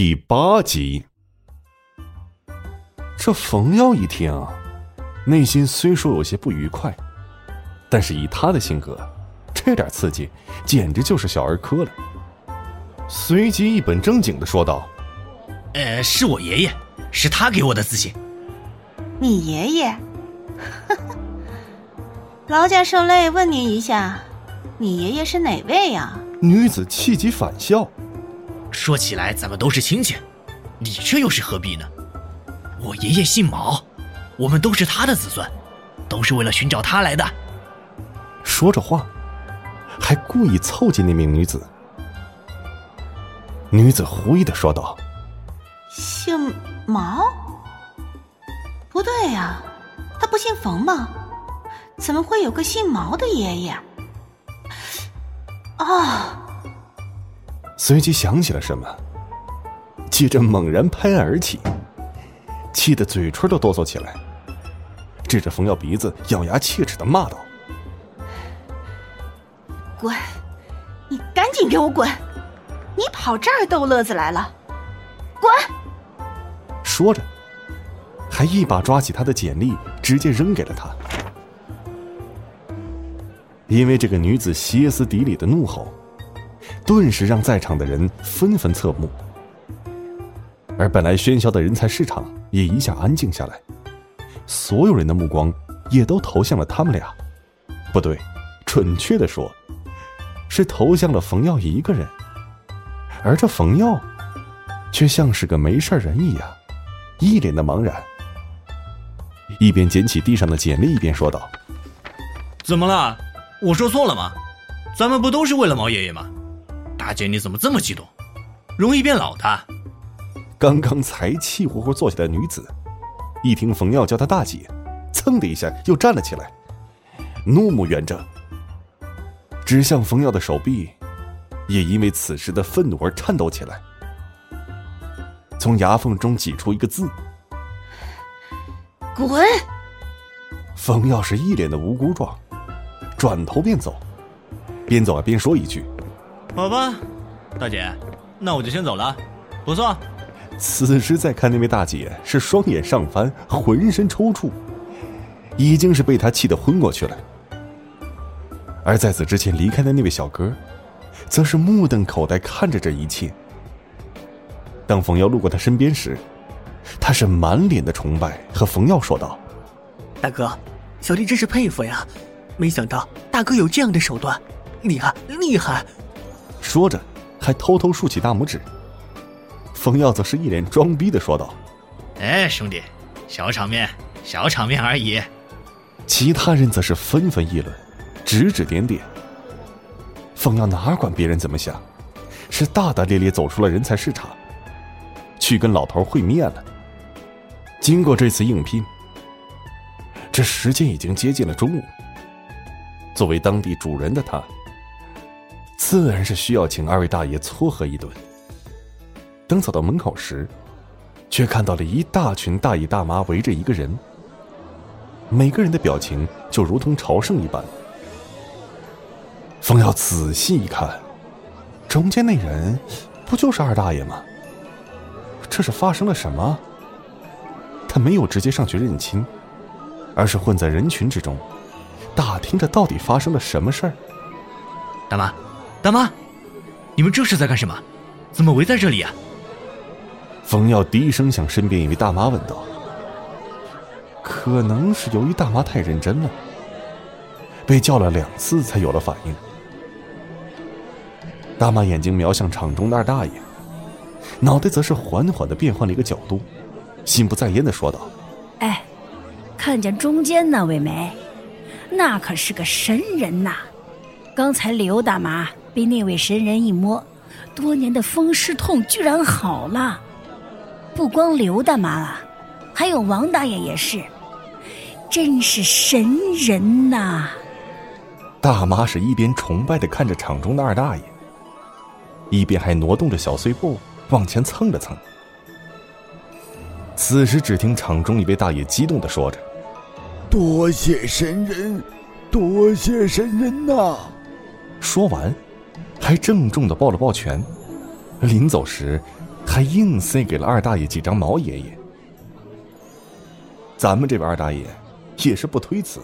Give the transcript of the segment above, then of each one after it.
第八集。这冯耀一听，内心虽说有些不愉快，但是以他的性格，这点刺激简直就是小儿科了。随即一本正经的说道：“呃，是我爷爷，是他给我的自信。你爷爷？劳驾受累，问您一下，你爷爷是哪位呀？”女子气急反笑：“说起来，咱们都是亲戚，你这又是何必呢？我爷爷姓毛，我们都是他的子孙，都是为了寻找他来的。”说着话，还故意凑近那名女子。女子狐疑的说道：“姓毛？不对呀，他不姓冯吗？怎么会有个姓毛的爷爷？”啊！随即想起了什么，接着猛然拍案而起，气得嘴唇都哆嗦起来，指着冯耀鼻子，咬牙切齿的骂道：“滚！你赶紧给我滚！你跑这儿逗乐子来了？滚！”说着，还一把抓起他的简历，直接扔给了他。因为这个女子歇斯底里的怒吼，顿时让在场的人纷纷侧目，而本来喧嚣的人才市场也一下安静下来，所有人的目光也都投向了他们俩，不对，准确的说，是投向了冯耀一个人，而这冯耀，却像是个没事人一样，一脸的茫然，一边捡起地上的简历，一边说道：“怎么了？”我说错了吗？咱们不都是为了毛爷爷吗？大姐，你怎么这么激动？容易变老的。刚刚才气呼呼坐下的女子，一听冯耀叫她大姐，噌的一下又站了起来，怒目圆睁，指向冯耀的手臂，也因为此时的愤怒而颤抖起来，从牙缝中挤出一个字：“滚！”冯耀是一脸的无辜状。转头便走，边走啊边说一句：“好吧，大姐，那我就先走了。”不错。此时再看那位大姐，是双眼上翻，浑身抽搐，已经是被他气得昏过去了。而在此之前离开的那位小哥，则是目瞪口呆看着这一切。当冯耀路过他身边时，他是满脸的崇拜，和冯耀说道：“大哥，小弟真是佩服呀。”没想到大哥有这样的手段，厉害厉害！说着，还偷偷竖起大拇指。冯耀则是一脸装逼的说道：“哎，兄弟，小场面，小场面而已。”其他人则是纷纷议论，指指点点。冯耀哪管别人怎么想，是大大咧咧走出了人才市场，去跟老头会面了。经过这次应聘，这时间已经接近了中午。作为当地主人的他，自然是需要请二位大爷撮合一顿。等走到门口时，却看到了一大群大爷大妈围着一个人，每个人的表情就如同朝圣一般。冯耀仔细一看，中间那人不就是二大爷吗？这是发生了什么？他没有直接上去认亲，而是混在人群之中。打听着到底发生了什么事儿。大妈，大妈，你们这是在干什么？怎么围在这里啊？冯耀低声向身边一位大妈问道。可能是由于大妈太认真了，被叫了两次才有了反应。大妈眼睛瞄向场中的二大爷，脑袋则是缓缓的变换了一个角度，心不在焉的说道：“哎，看见中间那位没？”那可是个神人呐！刚才刘大妈被那位神人一摸，多年的风湿痛居然好了。不光刘大妈啊，还有王大爷也是，真是神人呐！大妈是一边崇拜的看着场中的二大爷，一边还挪动着小碎步往前蹭了蹭。此时，只听场中一位大爷激动的说着。多谢神人，多谢神人呐！说完，还郑重的抱了抱拳。临走时，还硬塞给了二大爷几张毛爷爷。咱们这位二大爷也是不推辞，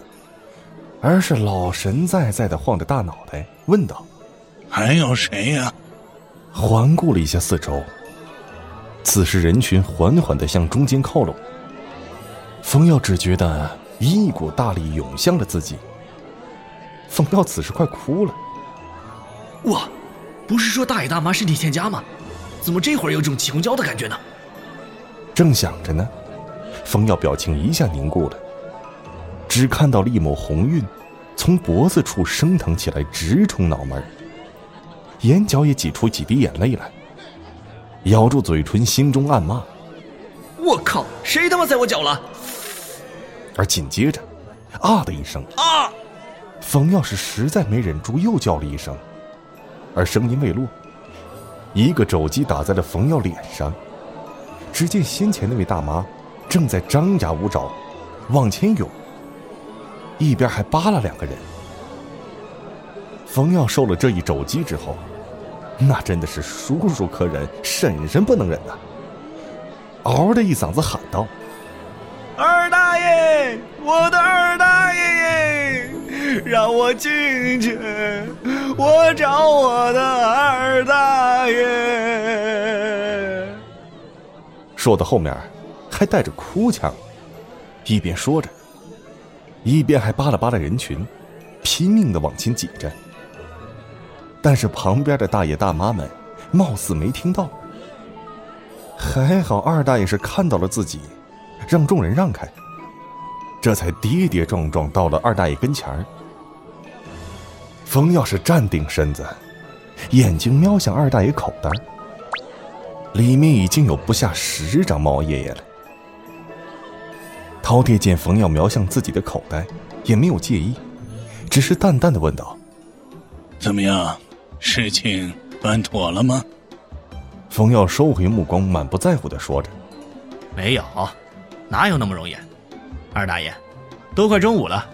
而是老神在在的晃着大脑袋问道：“还有谁呀？”环顾了一下四周，此时人群缓缓的向中间靠拢。冯耀只觉得一股大力涌向了自己。冯耀此时快哭了。哇，不是说大爷大妈身体欠佳吗？怎么这会儿有种起红椒的感觉呢？正想着呢。冯耀表情一下凝固了，只看到了一抹红晕，从脖子处升腾起来，直冲脑门眼角也挤出几滴眼泪来，咬住嘴唇，心中暗骂：“我靠，谁他妈踩我脚了？”而紧接着，啊的一声，啊！冯耀是实在没忍住，又叫了一声，而声音未落，一个肘击打在了冯耀脸上，只见先前那位大妈。正在张牙舞爪，往前涌，一边还扒拉两个人。冯耀受了这一肘击之后，那真的是叔叔可忍，婶婶不能忍呐！嗷的一嗓子喊道：“二大爷，我的二大爷，让我进去，我找我的二大爷。”说到后面。还带着哭腔，一边说着，一边还扒拉扒拉人群，拼命的往前挤着。但是旁边的大爷大妈们貌似没听到。还好二大爷是看到了自己，让众人让开，这才跌跌撞撞到了二大爷跟前儿。冯耀是站定身子，眼睛瞄向二大爷口袋，里面已经有不下十张猫爷爷了。饕餮见冯耀瞄向自己的口袋，也没有介意，只是淡淡的问道：“怎么样，事情办妥了吗？”冯耀收回目光，满不在乎的说着：“没有，哪有那么容易？二大爷，都快中午了，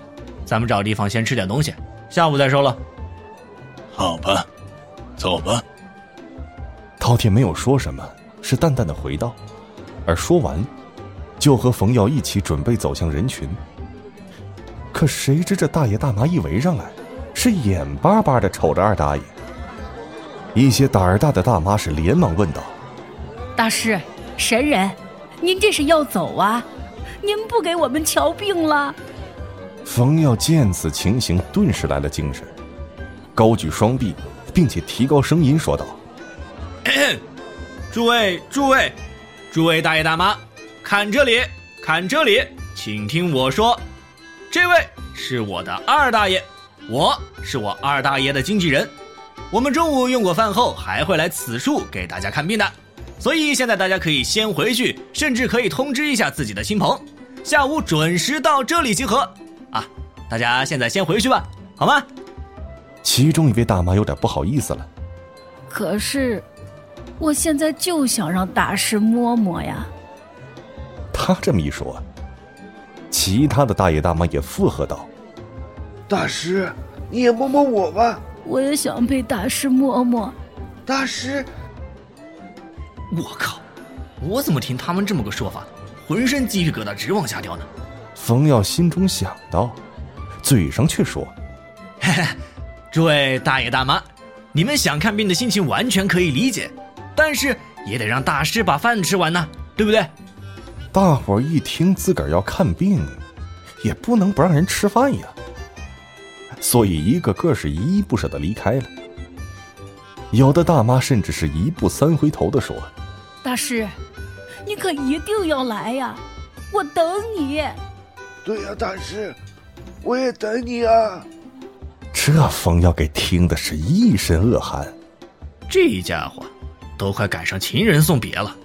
咱们找地方先吃点东西，下午再收了。”“好吧，走吧。”饕餮没有说什么，是淡淡的回道，而说完。就和冯耀一起准备走向人群，可谁知这大爷大妈一围上来，是眼巴巴的瞅着二大爷。一些胆儿大的大妈是连忙问道：“大师，神人，您这是要走啊？您不给我们瞧病了？”冯耀见此情形，顿时来了精神，高举双臂，并且提高声音说道：“ 诸位，诸位，诸位大爷大妈。”看这里，看这里，请听我说，这位是我的二大爷，我是我二大爷的经纪人，我们中午用过饭后还会来此处给大家看病的，所以现在大家可以先回去，甚至可以通知一下自己的亲朋，下午准时到这里集合，啊，大家现在先回去吧，好吗？其中一位大妈有点不好意思了，可是，我现在就想让大师摸摸呀。他这么一说，其他的大爷大妈也附和道：“大师，你也摸摸我吧。”我也想被大师摸摸。大师，我靠！我怎么听他们这么个说法，浑身鸡皮疙瘩直往下掉呢？冯耀心中想到，嘴上却说：“嘿嘿，诸位大爷大妈，你们想看病的心情完全可以理解，但是也得让大师把饭吃完呢，对不对？”大伙儿一听自个儿要看病，也不能不让人吃饭呀，所以一个个是依依不舍的离开了。有的大妈甚至是一步三回头的说：“大师，你可一定要来呀，我等你。”“对呀，大师，我也等你啊。”这风要给听的是一身恶寒。这家伙，都快赶上情人送别了。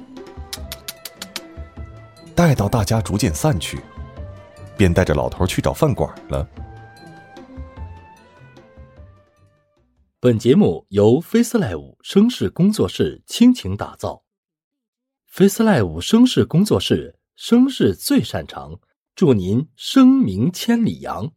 待到大家逐渐散去，便带着老头去找饭馆了。本节目由 FaceLive 声势工作室倾情打造，FaceLive 声势工作室声势最擅长，祝您声名千里扬。